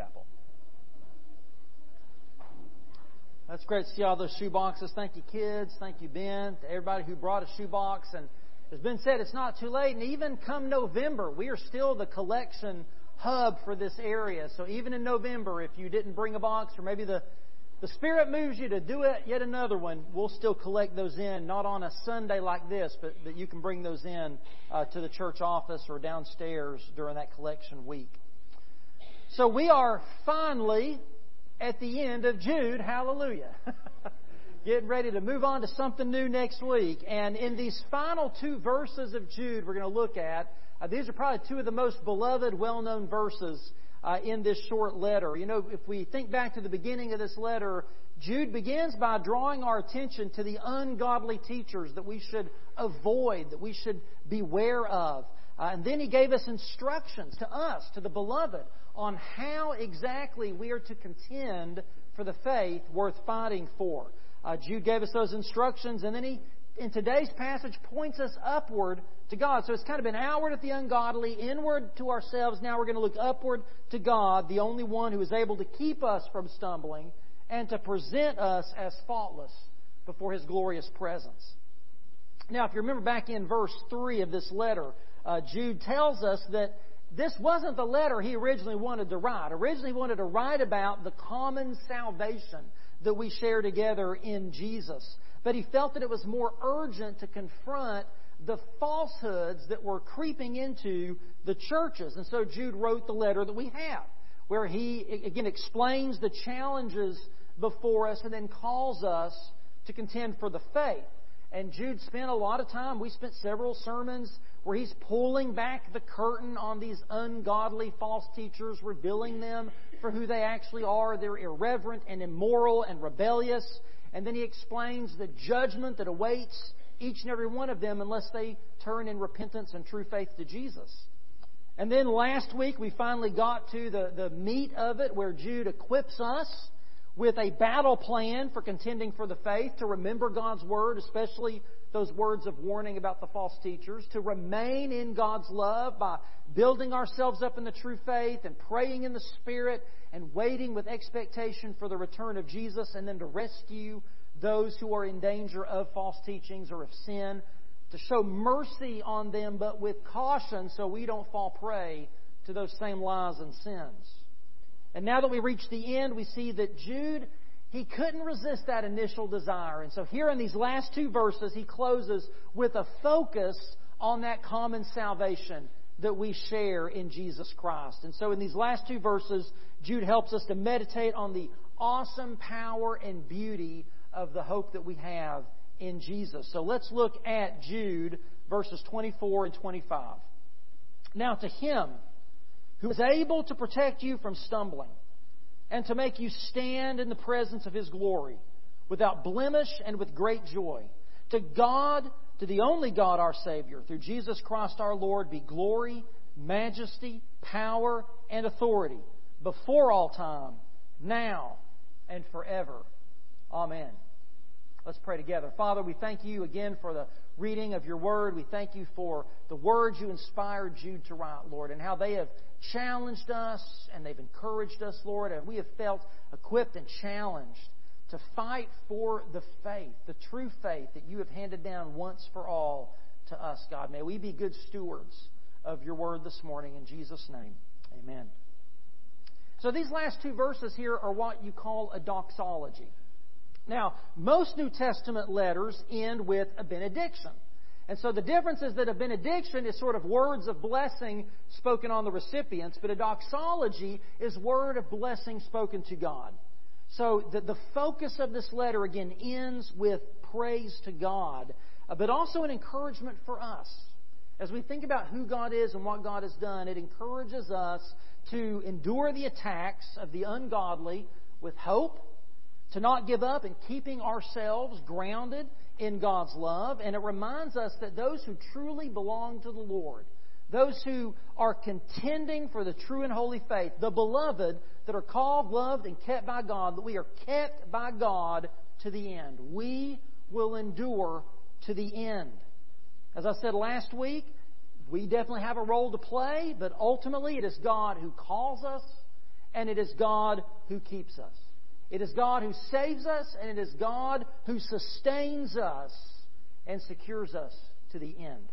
Chapel. That's great to see all those shoe boxes. Thank you, kids. Thank you, Ben. To everybody who brought a shoe box. And as Ben said, it's not too late. And even come November, we are still the collection hub for this area. So even in November, if you didn't bring a box or maybe the, the Spirit moves you to do it, yet another one, we'll still collect those in, not on a Sunday like this, but that you can bring those in uh, to the church office or downstairs during that collection week. So we are finally at the end of Jude. Hallelujah. Getting ready to move on to something new next week. And in these final two verses of Jude we're going to look at, uh, these are probably two of the most beloved, well known verses uh, in this short letter. You know, if we think back to the beginning of this letter, Jude begins by drawing our attention to the ungodly teachers that we should avoid, that we should beware of. Uh, and then he gave us instructions to us, to the beloved, on how exactly we are to contend for the faith worth fighting for. Uh, Jude gave us those instructions, and then he, in today's passage, points us upward to God. So it's kind of been outward at the ungodly, inward to ourselves. Now we're going to look upward to God, the only one who is able to keep us from stumbling and to present us as faultless before his glorious presence. Now, if you remember back in verse 3 of this letter, uh, Jude tells us that this wasn't the letter he originally wanted to write. Originally, he wanted to write about the common salvation that we share together in Jesus. But he felt that it was more urgent to confront the falsehoods that were creeping into the churches. And so Jude wrote the letter that we have, where he, again, explains the challenges before us and then calls us to contend for the faith. And Jude spent a lot of time, we spent several sermons where he's pulling back the curtain on these ungodly false teachers, revealing them for who they actually are. They're irreverent and immoral and rebellious. And then he explains the judgment that awaits each and every one of them unless they turn in repentance and true faith to Jesus. And then last week we finally got to the, the meat of it where Jude equips us with a battle plan for contending for the faith, to remember God's Word, especially those words of warning about the false teachers, to remain in God's love by building ourselves up in the true faith and praying in the Spirit and waiting with expectation for the return of Jesus, and then to rescue those who are in danger of false teachings or of sin, to show mercy on them, but with caution so we don't fall prey to those same lies and sins. And now that we reach the end, we see that Jude he couldn't resist that initial desire. And so here in these last two verses, he closes with a focus on that common salvation that we share in Jesus Christ. And so in these last two verses, Jude helps us to meditate on the awesome power and beauty of the hope that we have in Jesus. So let's look at Jude verses 24 and 25. Now to him who is able to protect you from stumbling and to make you stand in the presence of His glory without blemish and with great joy. To God, to the only God our Savior, through Jesus Christ our Lord, be glory, majesty, power, and authority before all time, now, and forever. Amen. Let's pray together. Father, we thank you again for the reading of your word. We thank you for the words you inspired Jude to write, Lord, and how they have challenged us and they've encouraged us, Lord, and we have felt equipped and challenged to fight for the faith, the true faith that you have handed down once for all to us, God. May we be good stewards of your word this morning in Jesus' name. Amen. So these last two verses here are what you call a doxology. Now, most New Testament letters end with a benediction. And so the difference is that a benediction is sort of words of blessing spoken on the recipients, but a doxology is word of blessing spoken to God. So the, the focus of this letter, again, ends with praise to God, uh, but also an encouragement for us. As we think about who God is and what God has done, it encourages us to endure the attacks of the ungodly with hope, to not give up in keeping ourselves grounded in God's love, and it reminds us that those who truly belong to the Lord, those who are contending for the true and holy faith, the beloved that are called, loved, and kept by God, that we are kept by God to the end. We will endure to the end. As I said last week, we definitely have a role to play, but ultimately it is God who calls us and it is God who keeps us. It is God who saves us, and it is God who sustains us and secures us to the end.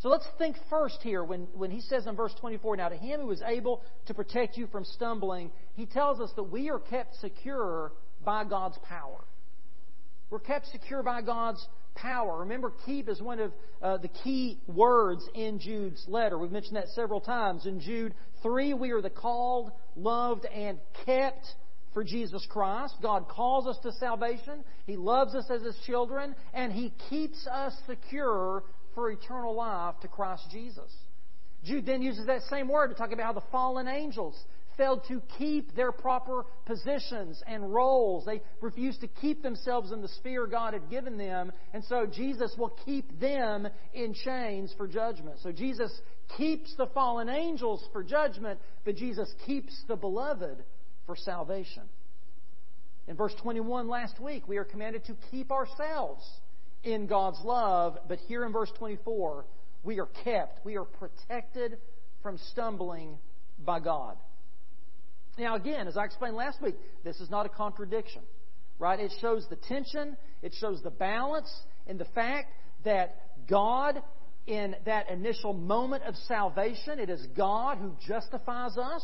So let's think first here when, when he says in verse 24, Now to him who is able to protect you from stumbling, he tells us that we are kept secure by God's power. We're kept secure by God's power. Remember, keep is one of uh, the key words in Jude's letter. We've mentioned that several times. In Jude 3, we are the called, loved, and kept for Jesus Christ. God calls us to salvation. He loves us as His children, and He keeps us secure for eternal life to Christ Jesus. Jude then uses that same word to talk about how the fallen angels failed to keep their proper positions and roles. They refused to keep themselves in the sphere God had given them, and so Jesus will keep them in chains for judgment. So Jesus keeps the fallen angels for judgment, but Jesus keeps the beloved for salvation. In verse 21 last week, we are commanded to keep ourselves in God's love, but here in verse 24, we are kept, we are protected from stumbling by God. Now, again, as I explained last week, this is not a contradiction, right? It shows the tension, it shows the balance in the fact that God, in that initial moment of salvation, it is God who justifies us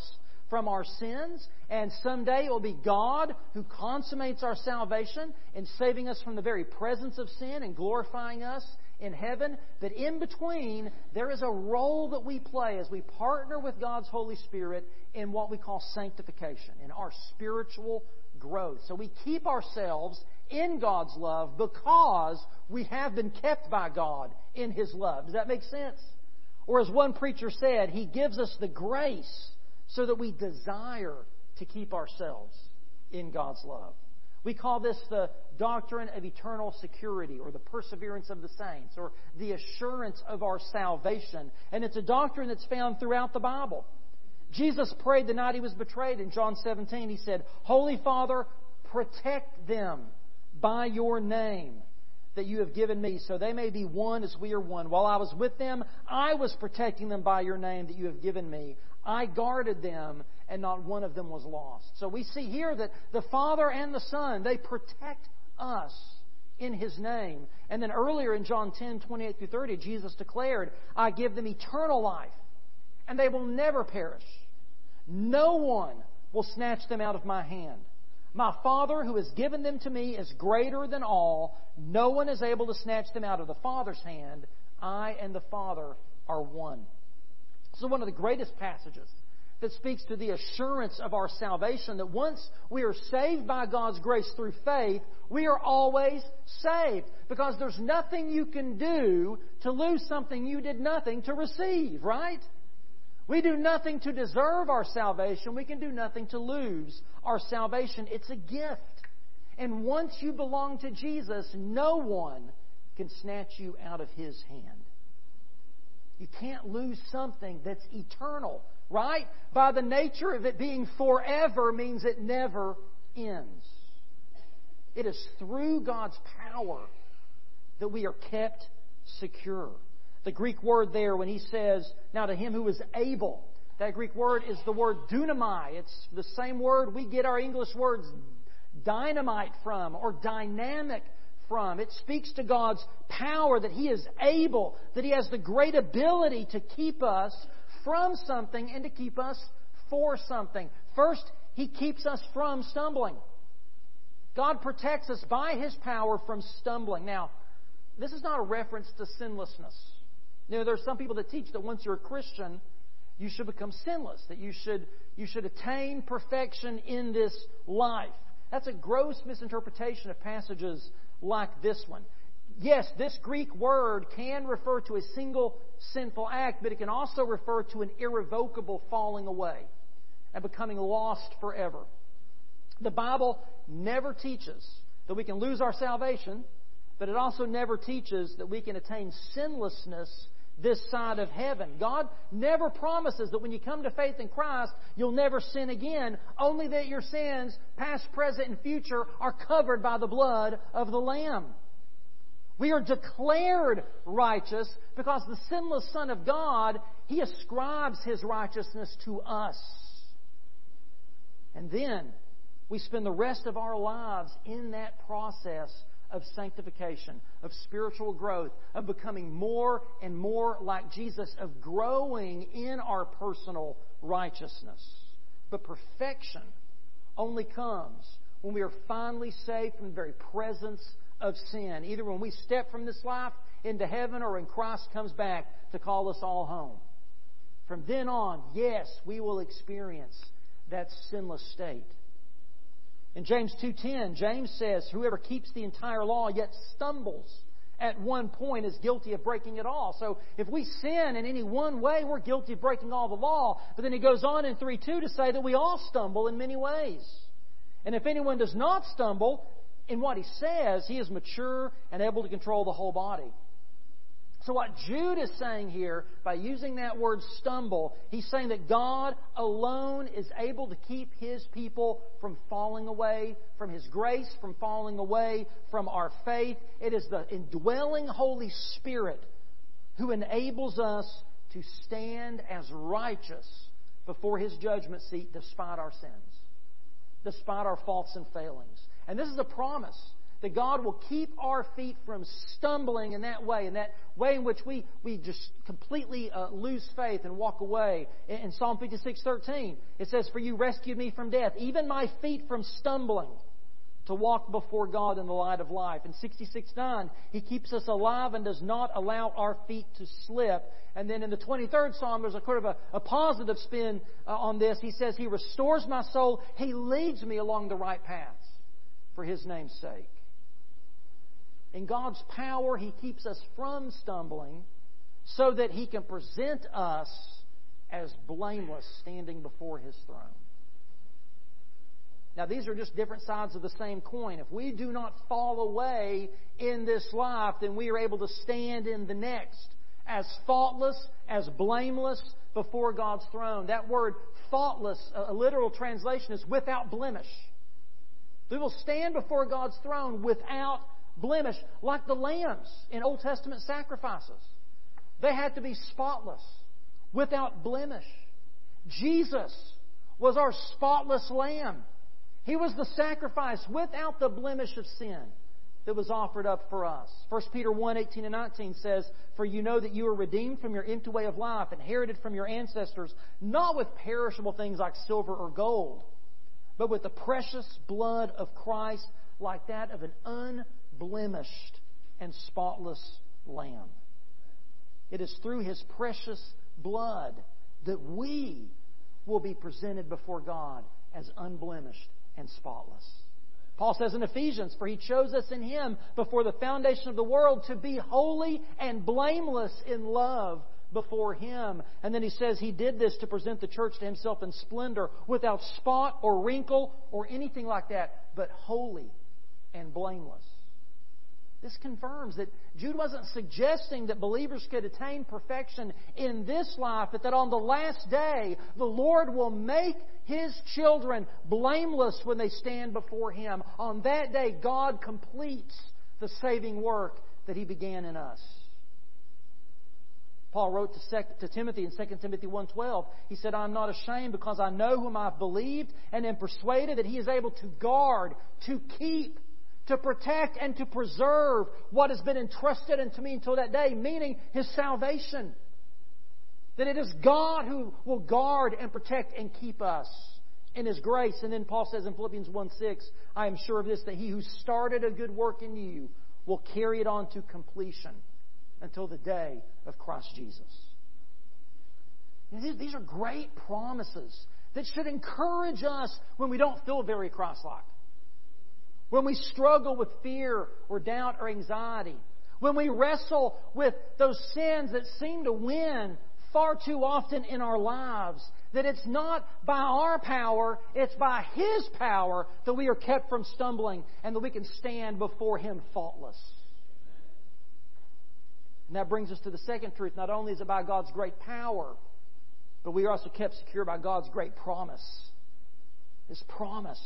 from our sins, and someday it will be God who consummates our salvation in saving us from the very presence of sin and glorifying us in heaven. But in between, there is a role that we play as we partner with God's Holy Spirit in what we call sanctification, in our spiritual growth. So we keep ourselves in God's love because we have been kept by God in His love. Does that make sense? Or as one preacher said, He gives us the grace so that we desire to keep ourselves in God's love. We call this the doctrine of eternal security or the perseverance of the saints or the assurance of our salvation. And it's a doctrine that's found throughout the Bible. Jesus prayed the night he was betrayed in John 17. He said, Holy Father, protect them by your name that you have given me, so they may be one as we are one. While I was with them, I was protecting them by your name that you have given me. I guarded them, and not one of them was lost. So we see here that the Father and the Son, they protect us in His name. And then earlier in John 10, 28 through 30, Jesus declared, I give them eternal life, and they will never perish. No one will snatch them out of my hand. My Father, who has given them to me, is greater than all. No one is able to snatch them out of the Father's hand. I and the Father are one. This is one of the greatest passages that speaks to the assurance of our salvation that once we are saved by God's grace through faith, we are always saved. Because there's nothing you can do to lose something you did nothing to receive, right? We do nothing to deserve our salvation. We can do nothing to lose our salvation. It's a gift. And once you belong to Jesus, no one can snatch you out of His hand. You can't lose something that's eternal, right? By the nature of it being forever means it never ends. It is through God's power that we are kept secure. The Greek word there, when he says, now to him who is able, that Greek word is the word dunamai. It's the same word we get our English words dynamite from or dynamic from. It speaks to God's power that He is able, that He has the great ability to keep us from something and to keep us for something. First, He keeps us from stumbling. God protects us by His power from stumbling. Now, this is not a reference to sinlessness. You know, there are some people that teach that once you're a Christian, you should become sinless, that you should, you should attain perfection in this life. That's a gross misinterpretation of passages like this one. Yes, this Greek word can refer to a single sinful act, but it can also refer to an irrevocable falling away and becoming lost forever. The Bible never teaches that we can lose our salvation, but it also never teaches that we can attain sinlessness this side of heaven. God never promises that when you come to faith in Christ, you'll never sin again, only that your sins, past, present, and future, are covered by the blood of the Lamb. We are declared righteous because the sinless Son of God, He ascribes His righteousness to us. And then we spend the rest of our lives in that process of sanctification, of spiritual growth, of becoming more and more like Jesus, of growing in our personal righteousness. But perfection only comes when we are finally saved from the very presence of sin, either when we step from this life into heaven or when Christ comes back to call us all home. From then on, yes, we will experience that sinless state. In James 2:10, James says, "Whoever keeps the entire law yet stumbles at one point is guilty of breaking it all." So if we sin in any one way, we're guilty of breaking all the law. But then he goes on in 3:2 to say that we all stumble in many ways. And if anyone does not stumble in what he says, he is mature and able to control the whole body. So, what Jude is saying here, by using that word stumble, he's saying that God alone is able to keep his people from falling away from his grace, from falling away from our faith. It is the indwelling Holy Spirit who enables us to stand as righteous before his judgment seat despite our sins, despite our faults and failings. And this is a promise that God will keep our feet from stumbling in that way, in that way in which we, we just completely uh, lose faith and walk away. In, in Psalm 56:13, it says, For you rescued me from death, even my feet from stumbling to walk before God in the light of life. In 66:9, He keeps us alive and does not allow our feet to slip. And then in the 23rd Psalm, there's a kind of a, a positive spin uh, on this. He says, He restores my soul. He leads me along the right paths for His name's sake. In God's power, He keeps us from stumbling so that He can present us as blameless standing before His throne. Now, these are just different sides of the same coin. If we do not fall away in this life, then we are able to stand in the next as faultless, as blameless before God's throne. That word faultless, a literal translation is without blemish. We will stand before God's throne without blemish, like the lambs in Old Testament sacrifices. They had to be spotless, without blemish. Jesus was our spotless lamb. He was the sacrifice without the blemish of sin that was offered up for us. 1 Peter 1 18 and 19 says, For you know that you are redeemed from your empty way of life, inherited from your ancestors, not with perishable things like silver or gold, but with the precious blood of Christ, like that of an unblemished and spotless lamb. It is through his precious blood that we will be presented before God as unblemished and spotless. Paul says in Ephesians, For he chose us in him before the foundation of the world to be holy and blameless in love before him. And then he says he did this to present the church to himself in splendor, without spot or wrinkle or anything like that, but holy and blameless. This confirms that Jude wasn't suggesting that believers could attain perfection in this life, but that on the last day, the Lord will make His children blameless when they stand before Him. On that day, God completes the saving work that He began in us. Paul wrote to, Timothy in 2 Timothy 1.12, he said, I'm not ashamed because I know whom I've believed and am persuaded that he is able to guard, to keep to protect and to preserve what has been entrusted unto me until that day, meaning His salvation. That it is God who will guard and protect and keep us in His grace. And then Paul says in Philippians 1 6, I am sure of this, that He who started a good work in you will carry it on to completion until the day of Christ Jesus. These are great promises that should encourage us when we don't feel very Christ like when we struggle with fear or doubt or anxiety, when we wrestle with those sins that seem to win far too often in our lives, that it's not by our power, it's by His power that we are kept from stumbling and that we can stand before Him faultless. And that brings us to the second truth. Not only is it by God's great power, but we are also kept secure by God's great promise. His promise.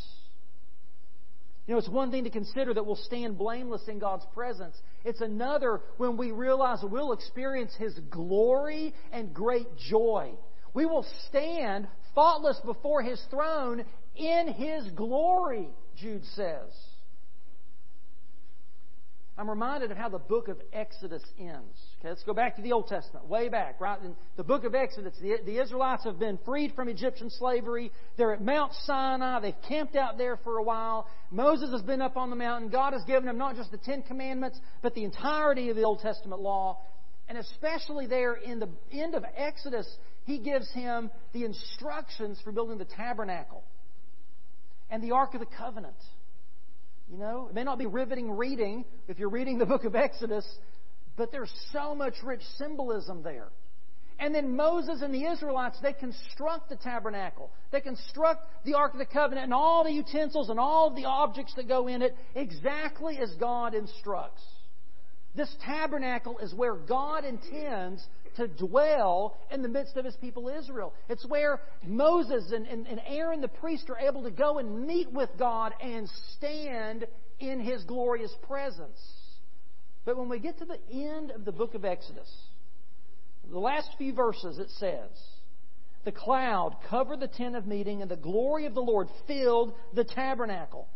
You know, it's one thing to consider that we'll stand blameless in God's presence. It's another when we realize we'll experience His glory and great joy. We will stand faultless before His throne in His glory, Jude says. I'm reminded of how the book of Exodus ends. Okay, let's go back to the Old Testament, way back, right? In the book of Exodus, the, the Israelites have been freed from Egyptian slavery. They're at Mount Sinai. They've camped out there for a while. Moses has been up on the mountain. God has given them not just the Ten Commandments, but the entirety of the Old Testament law. And especially there in the end of Exodus, he gives him the instructions for building the tabernacle and the Ark of the Covenant. You know, it may not be riveting reading if you're reading the book of Exodus, but there's so much rich symbolism there. And then Moses and the Israelites, they construct the tabernacle. They construct the Ark of the Covenant and all the utensils and all the objects that go in it exactly as God instructs. This tabernacle is where God intends to dwell in the midst of his people Israel. It's where Moses and, and, and Aaron the priest are able to go and meet with God and stand in his glorious presence. But when we get to the end of the book of Exodus, the last few verses it says, The cloud covered the tent of meeting, and the glory of the Lord filled the tabernacle.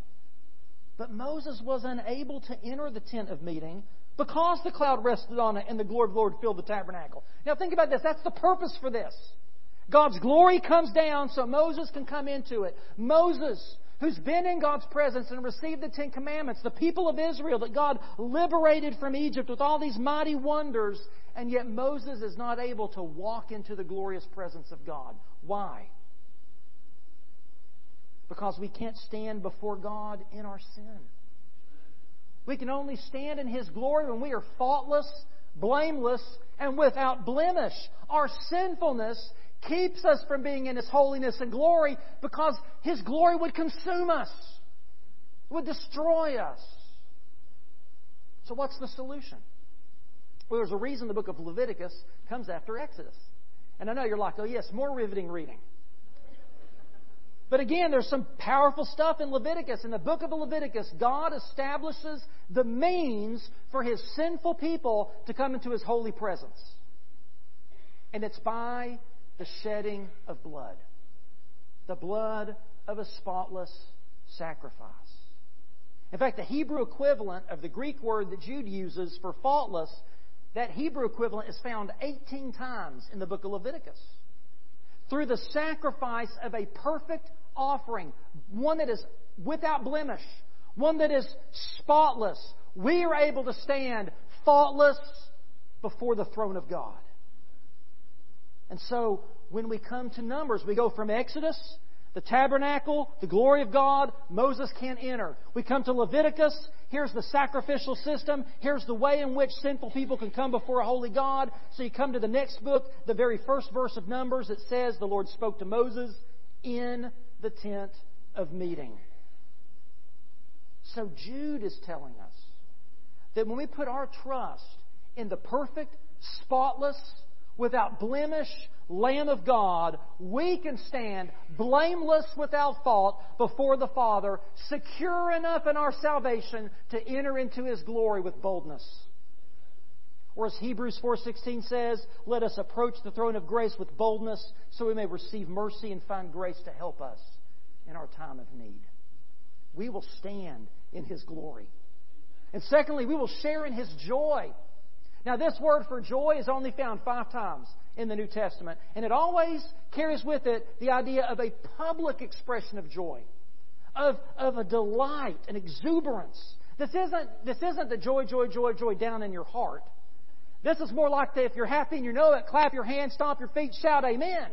But Moses was unable to enter the tent of meeting because the cloud rested on it and the glory of the Lord filled the tabernacle. Now think about this. That's the purpose for this. God's glory comes down so Moses can come into it. Moses, who's been in God's presence and received the Ten Commandments, the people of Israel that God liberated from Egypt with all these mighty wonders, and yet Moses is not able to walk into the glorious presence of God. Why? Because we can't stand before God in our sin. We can only stand in His glory when we are faultless, blameless, and without blemish. Our sinfulness keeps us from being in His holiness and glory because His glory would consume us, would destroy us. So, what's the solution? Well, there's a reason the book of Leviticus comes after Exodus. And I know you're like, oh, yes, more riveting reading. But again, there's some powerful stuff in Leviticus. In the book of Leviticus, God establishes the means for his sinful people to come into his holy presence. And it's by the shedding of blood. The blood of a spotless sacrifice. In fact, the Hebrew equivalent of the Greek word that Jude uses for faultless, that Hebrew equivalent is found 18 times in the book of Leviticus. Through the sacrifice of a perfect offering, one that is without blemish, one that is spotless, we are able to stand faultless before the throne of God. And so, when we come to Numbers, we go from Exodus, the tabernacle, the glory of God, Moses can't enter. We come to Leviticus, here's the sacrificial system, here's the way in which sinful people can come before a holy God. So you come to the next book, the very first verse of Numbers, it says, The Lord spoke to Moses in the tent of meeting. So Jude is telling us that when we put our trust in the perfect, spotless, without blemish Lamb of God, we can stand blameless without fault before the Father, secure enough in our salvation to enter into His glory with boldness. Or as Hebrews 4:16 says, let us approach the throne of grace with boldness so we may receive mercy and find grace to help us in our time of need. We will stand in his glory. And secondly, we will share in his joy. Now, this word for joy is only found five times in the New Testament, and it always carries with it the idea of a public expression of joy, of, of a delight, an exuberance. This isn't, this isn't the joy, joy, joy, joy down in your heart. This is more like the, if you're happy and you know it, clap your hands, stomp your feet, shout amen.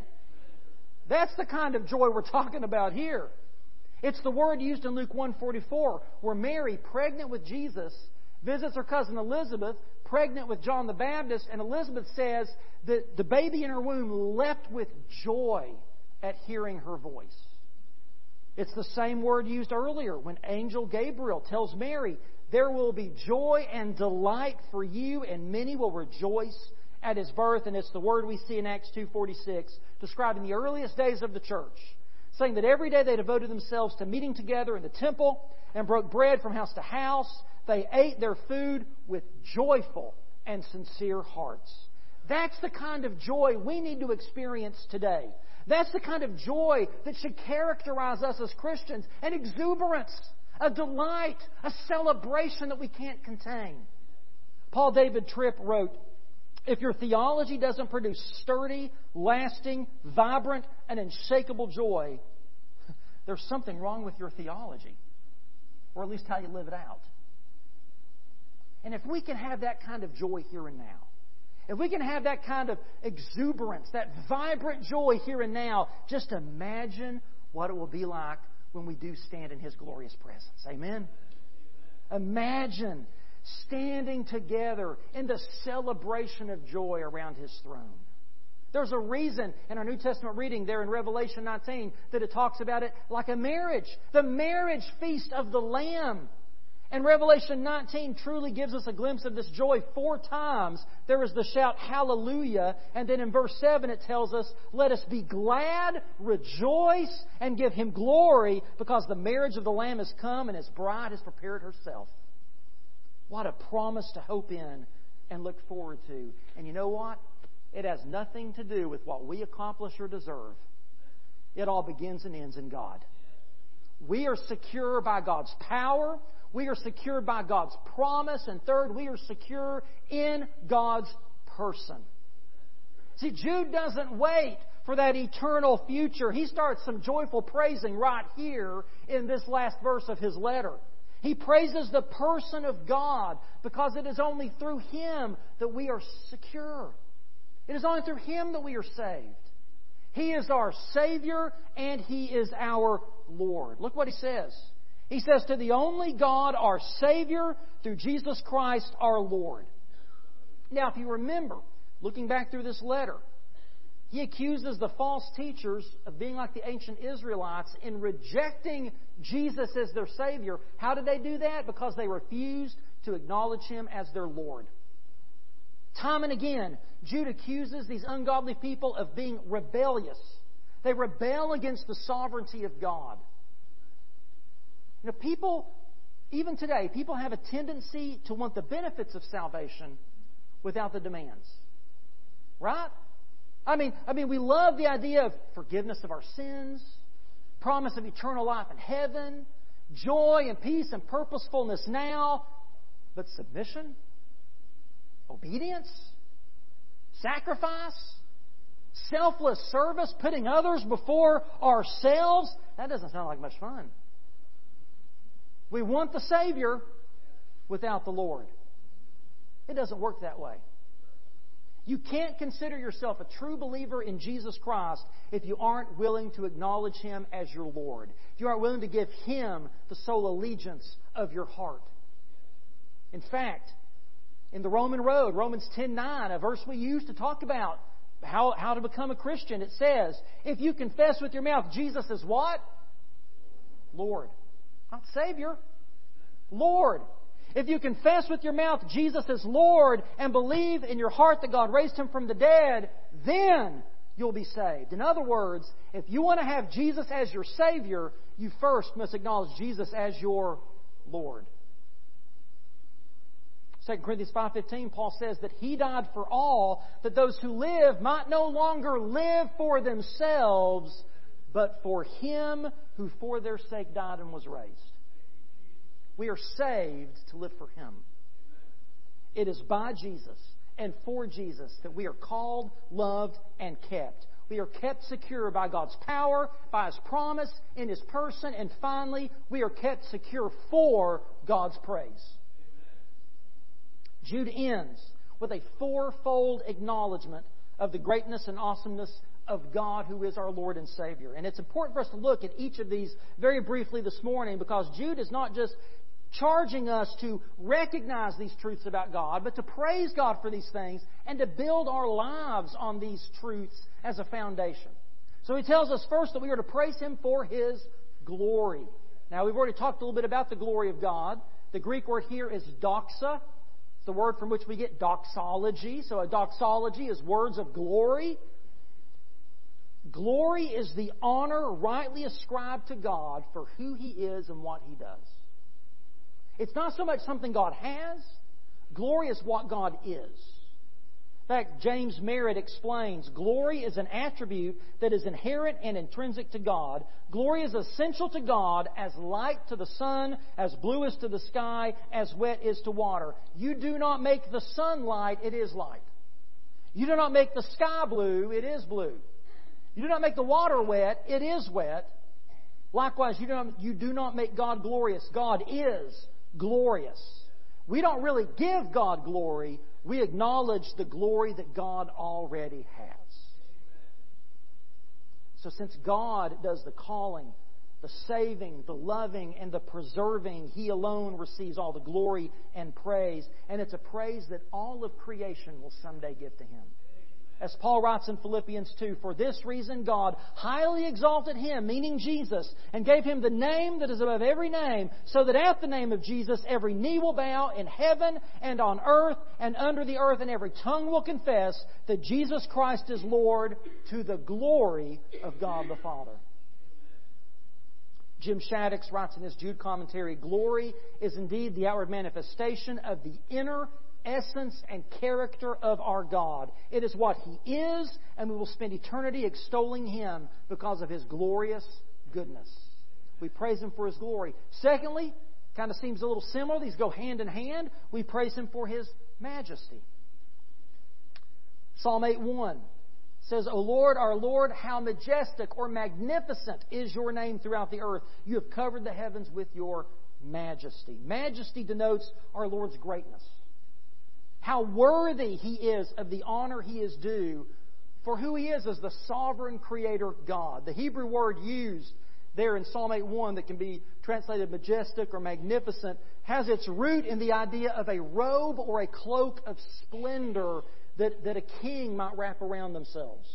That's the kind of joy we're talking about here. It's the word used in Luke 144 where Mary, pregnant with Jesus, visits her cousin Elizabeth, pregnant with John the Baptist, and Elizabeth says that the baby in her womb leapt with joy at hearing her voice. It's the same word used earlier when angel Gabriel tells Mary there will be joy and delight for you, and many will rejoice at his birth. And it's the word we see in Acts 2.46, describing the earliest days of the church, saying that every day they devoted themselves to meeting together in the temple and broke bread from house to house. They ate their food with joyful and sincere hearts. That's the kind of joy we need to experience today. That's the kind of joy that should characterize us as Christians an exuberance, a delight, a celebration that we can't contain. Paul David Tripp wrote, if your theology doesn't produce sturdy, lasting, vibrant, and unshakable joy, there's something wrong with your theology, or at least how you live it out. And if we can have that kind of joy here and now, if we can have that kind of exuberance, that vibrant joy here and now, just imagine what it will be like when we do stand in His glorious presence. Amen? Imagine standing together in the celebration of joy around His throne. There's a reason in our New Testament reading there in Revelation 19 that it talks about it like a marriage, the marriage feast of the Lamb. And Revelation 19 truly gives us a glimpse of this joy. Four times there is the shout, Hallelujah. And then in verse 7 it tells us, Let us be glad, rejoice, and give Him glory because the marriage of the Lamb has come and His bride has prepared herself. What a promise to hope in and look forward to. And you know what? It has nothing to do with what we accomplish or deserve. It all begins and ends in God. We are secure by God's power. We are secured by God's promise. And third, we are secure in God's person. See, Jude doesn't wait for that eternal future. He starts some joyful praising right here in this last verse of his letter. He praises the person of God because it is only through Him that we are secure. It is only through Him that we are saved. He is our Savior and He is our Lord. Look what He says. He says, To the only God, our Savior, through Jesus Christ our Lord. Now, if you remember, looking back through this letter, he accuses the false teachers of being like the ancient Israelites in rejecting Jesus as their Savior. How did they do that? Because they refused to acknowledge Him as their Lord. Time and again, Jude accuses these ungodly people of being rebellious. They rebel against the sovereignty of God. You know, people, even today, people have a tendency to want the benefits of salvation without the demands. Right? I mean, I mean, we love the idea of forgiveness of our sins, promise of eternal life in heaven, joy and peace and purposefulness now, but submission, obedience, sacrifice, selfless service, putting others before ourselves, that doesn't sound like much fun. We want the Savior without the Lord. It doesn't work that way. You can't consider yourself a true believer in Jesus Christ if you aren't willing to acknowledge Him as your Lord. If you aren't willing to give Him the sole allegiance of your heart. In fact, in the Roman road, Romans 10:9, a verse we use to talk about how, how to become a Christian, it says, if you confess with your mouth Jesus is what? Lord. Not Savior. Lord. If you confess with your mouth Jesus is Lord and believe in your heart that God raised him from the dead, then you'll be saved. In other words, if you want to have Jesus as your Savior, you first must acknowledge Jesus as your Lord. 2 Corinthians 5:15 Paul says that he died for all that those who live might no longer live for themselves but for him who for their sake died and was raised. We are saved to live for him. It is by Jesus and for Jesus that we are called, loved, and kept. We are kept secure by God's power, by His promise, in His person, and finally, we are kept secure for God's praise. Jude ends with a fourfold acknowledgement of the greatness and awesomeness of God who is our Lord and Savior. And it's important for us to look at each of these very briefly this morning because Jude is not just charging us to recognize these truths about God, but to praise God for these things and to build our lives on these truths as a foundation. So he tells us first that we are to praise Him for His glory. Now, we've already talked a little bit about the glory of God. The Greek word here is doxa. It's the word from which we get doxology. So a doxology is words of glory. Glory is the honor rightly ascribed to God for who He is and what He does. It's not so much something God has, glory is what God is. In fact, James Merritt explains glory is an attribute that is inherent and intrinsic to God. Glory is essential to God as light to the sun, as blue is to the sky, as wet is to water. You do not make the sun light, it is light. You do not make the sky blue, it is blue. You do not make the water wet, it is wet. Likewise, you do not, you do not make God glorious. God is glorious. We don't really give God glory, we acknowledge the glory that God already has. So, since God does the calling, the saving, the loving, and the preserving, He alone receives all the glory and praise. And it's a praise that all of creation will someday give to Him. As Paul writes in Philippians 2, for this reason God highly exalted him, meaning Jesus, and gave him the name that is above every name, so that at the name of Jesus every knee will bow in heaven and on earth and under the earth, and every tongue will confess that Jesus Christ is Lord to the glory of God the Father. Jim Shaddix writes in his Jude commentary Glory is indeed the outward manifestation of the inner essence and character of our God. It is what He is, and we will spend eternity extolling Him because of His glorious goodness. We praise Him for His glory. Secondly, kind of seems a little similar. These go hand in hand. We praise Him for His majesty. Psalm 8 1 says, O Lord, our Lord, how majestic or magnificent is your name throughout the earth. You have covered the heavens with your majesty. Majesty denotes our Lord's greatness how worthy he is of the honor he is due for who he is as the sovereign creator God. The Hebrew word used there in Psalm 8:1 that can be translated majestic or magnificent has its root in the idea of a robe or a cloak of splendor that, that a king might wrap around themselves.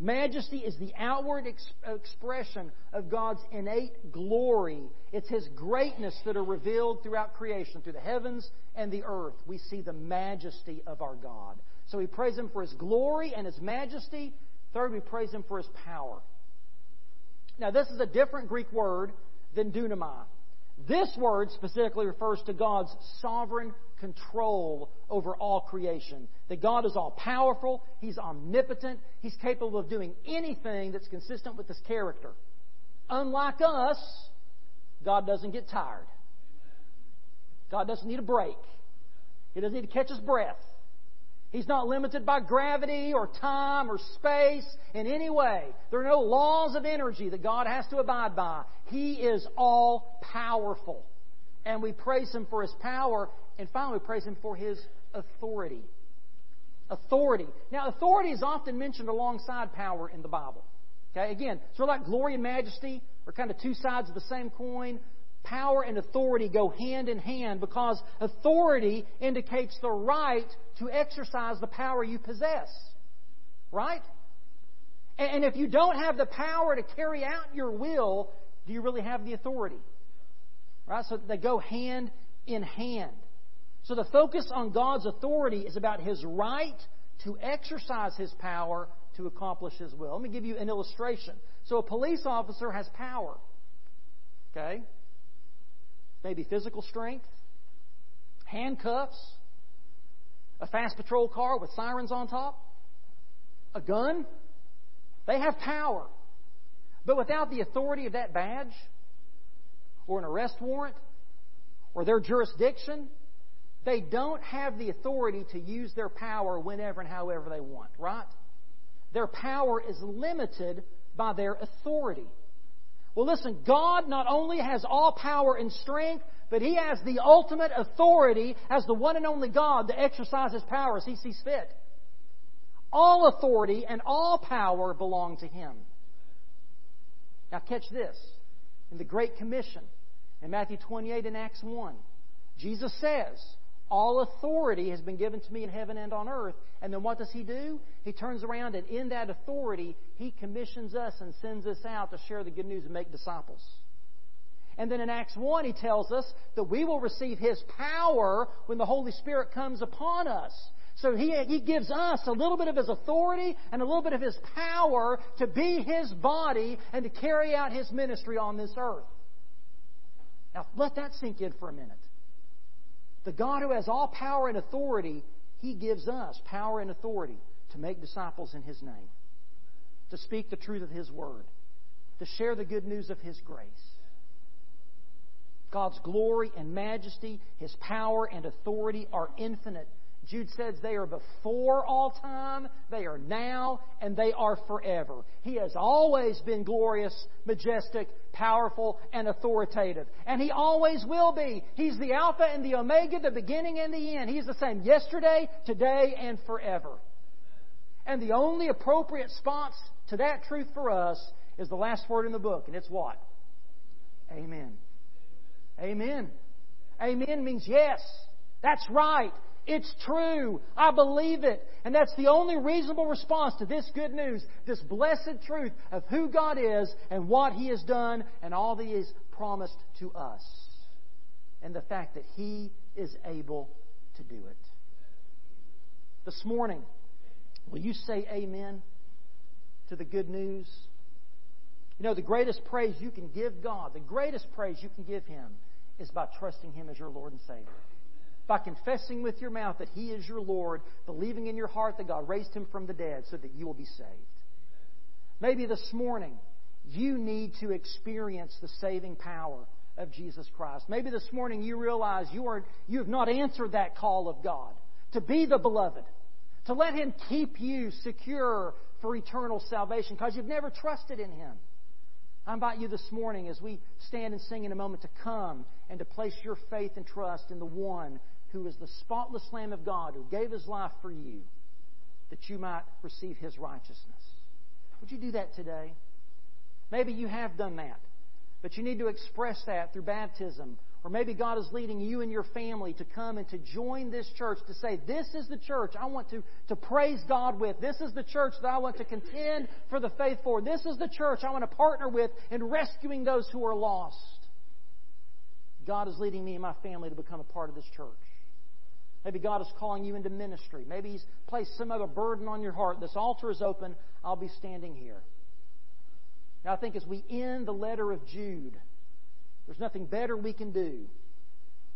Majesty is the outward ex- expression of God's innate glory. It's His greatness that are revealed throughout creation, through the heavens and the earth. We see the majesty of our God. So we praise Him for His glory and His majesty. Third, we praise Him for His power. Now, this is a different Greek word than dunamai. This word specifically refers to God's sovereign control over all creation. That God is all powerful, He's omnipotent, He's capable of doing anything that's consistent with His character. Unlike us, God doesn't get tired. God doesn't need a break. He doesn't need to catch his breath. He's not limited by gravity or time or space in any way. There are no laws of energy that God has to abide by. He is all powerful. And we praise Him for His power. And finally, we praise Him for His authority. Authority. Now, authority is often mentioned alongside power in the Bible. Okay, again, sort of like glory and majesty are kind of two sides of the same coin power and authority go hand in hand because authority indicates the right to exercise the power you possess. Right? And if you don't have the power to carry out your will, do you really have the authority? Right? So they go hand in hand. So the focus on God's authority is about His right to exercise His power to accomplish His will. Let me give you an illustration. So a police officer has power. Okay? Maybe physical strength, handcuffs, a fast patrol car with sirens on top, a gun. They have power. But without the authority of that badge, or an arrest warrant, or their jurisdiction, they don't have the authority to use their power whenever and however they want, right? Their power is limited by their authority. Well, listen, God not only has all power and strength, but He has the ultimate authority as the one and only God to exercise His power as He sees fit. All authority and all power belong to Him. Now, catch this. In the Great Commission, in Matthew 28 and Acts 1, Jesus says, all authority has been given to me in heaven and on earth. And then what does he do? He turns around and in that authority, he commissions us and sends us out to share the good news and make disciples. And then in Acts 1, he tells us that we will receive his power when the Holy Spirit comes upon us. So he, he gives us a little bit of his authority and a little bit of his power to be his body and to carry out his ministry on this earth. Now, let that sink in for a minute. The God who has all power and authority He gives us power and authority to make disciples in His name, to speak the truth of His Word, to share the good news of His grace. God's glory and majesty, His power and authority are infinite. Jude says they are before all time, they are now, and they are forever. He has always been glorious, majestic, powerful, and authoritative. And He always will be. He's the Alpha and the Omega, the beginning and the end. He's the same yesterday, today, and forever. And the only appropriate response to that truth for us is the last word in the book, and it's what? Amen. Amen. Amen means yes. That's right. It's true. I believe it. And that's the only reasonable response to this good news, this blessed truth of who God is and what He has done and all that He has promised to us. And the fact that He is able to do it. This morning, will you say amen to the good news? You know, the greatest praise you can give God, the greatest praise you can give Him, is by trusting Him as your Lord and Savior. By confessing with your mouth that He is your Lord, believing in your heart that God raised Him from the dead so that you will be saved. Maybe this morning you need to experience the saving power of Jesus Christ. Maybe this morning you realize you, are, you have not answered that call of God to be the beloved, to let Him keep you secure for eternal salvation because you've never trusted in Him. I invite you this morning as we stand and sing in a moment to come and to place your faith and trust in the one who is the spotless Lamb of God who gave his life for you that you might receive his righteousness. Would you do that today? Maybe you have done that, but you need to express that through baptism or maybe God is leading you and your family to come and to join this church to say, This is the church I want to, to praise God with. This is the church that I want to contend for the faith for. This is the church I want to partner with in rescuing those who are lost. God is leading me and my family to become a part of this church. Maybe God is calling you into ministry. Maybe He's placed some other burden on your heart. This altar is open. I'll be standing here. Now, I think as we end the letter of Jude, there's nothing better we can do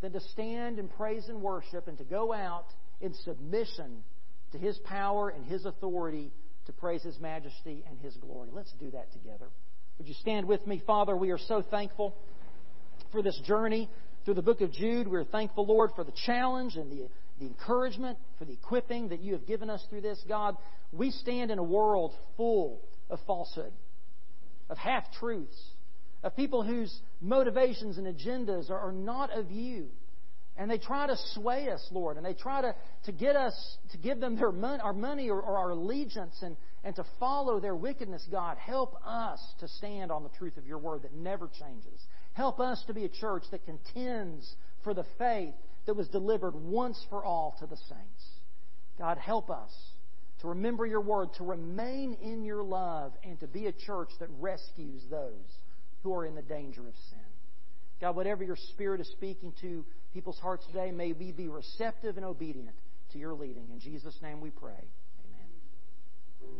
than to stand and praise and worship and to go out in submission to His power and His authority to praise His majesty and His glory. Let's do that together. Would you stand with me? Father, we are so thankful for this journey through the book of Jude. We're thankful, Lord, for the challenge and the, the encouragement, for the equipping that you have given us through this. God, we stand in a world full of falsehood, of half truths, of people whose motivations and agendas are, are not of you. And they try to sway us, Lord, and they try to, to get us to give them their mon- our money or, or our allegiance and, and to follow their wickedness, God. Help us to stand on the truth of your word that never changes. Help us to be a church that contends for the faith that was delivered once for all to the saints. God, help us to remember your word, to remain in your love, and to be a church that rescues those who are in the danger of sin. God, whatever your Spirit is speaking to people's hearts today, may we be receptive and obedient to your leading. In Jesus' name we pray.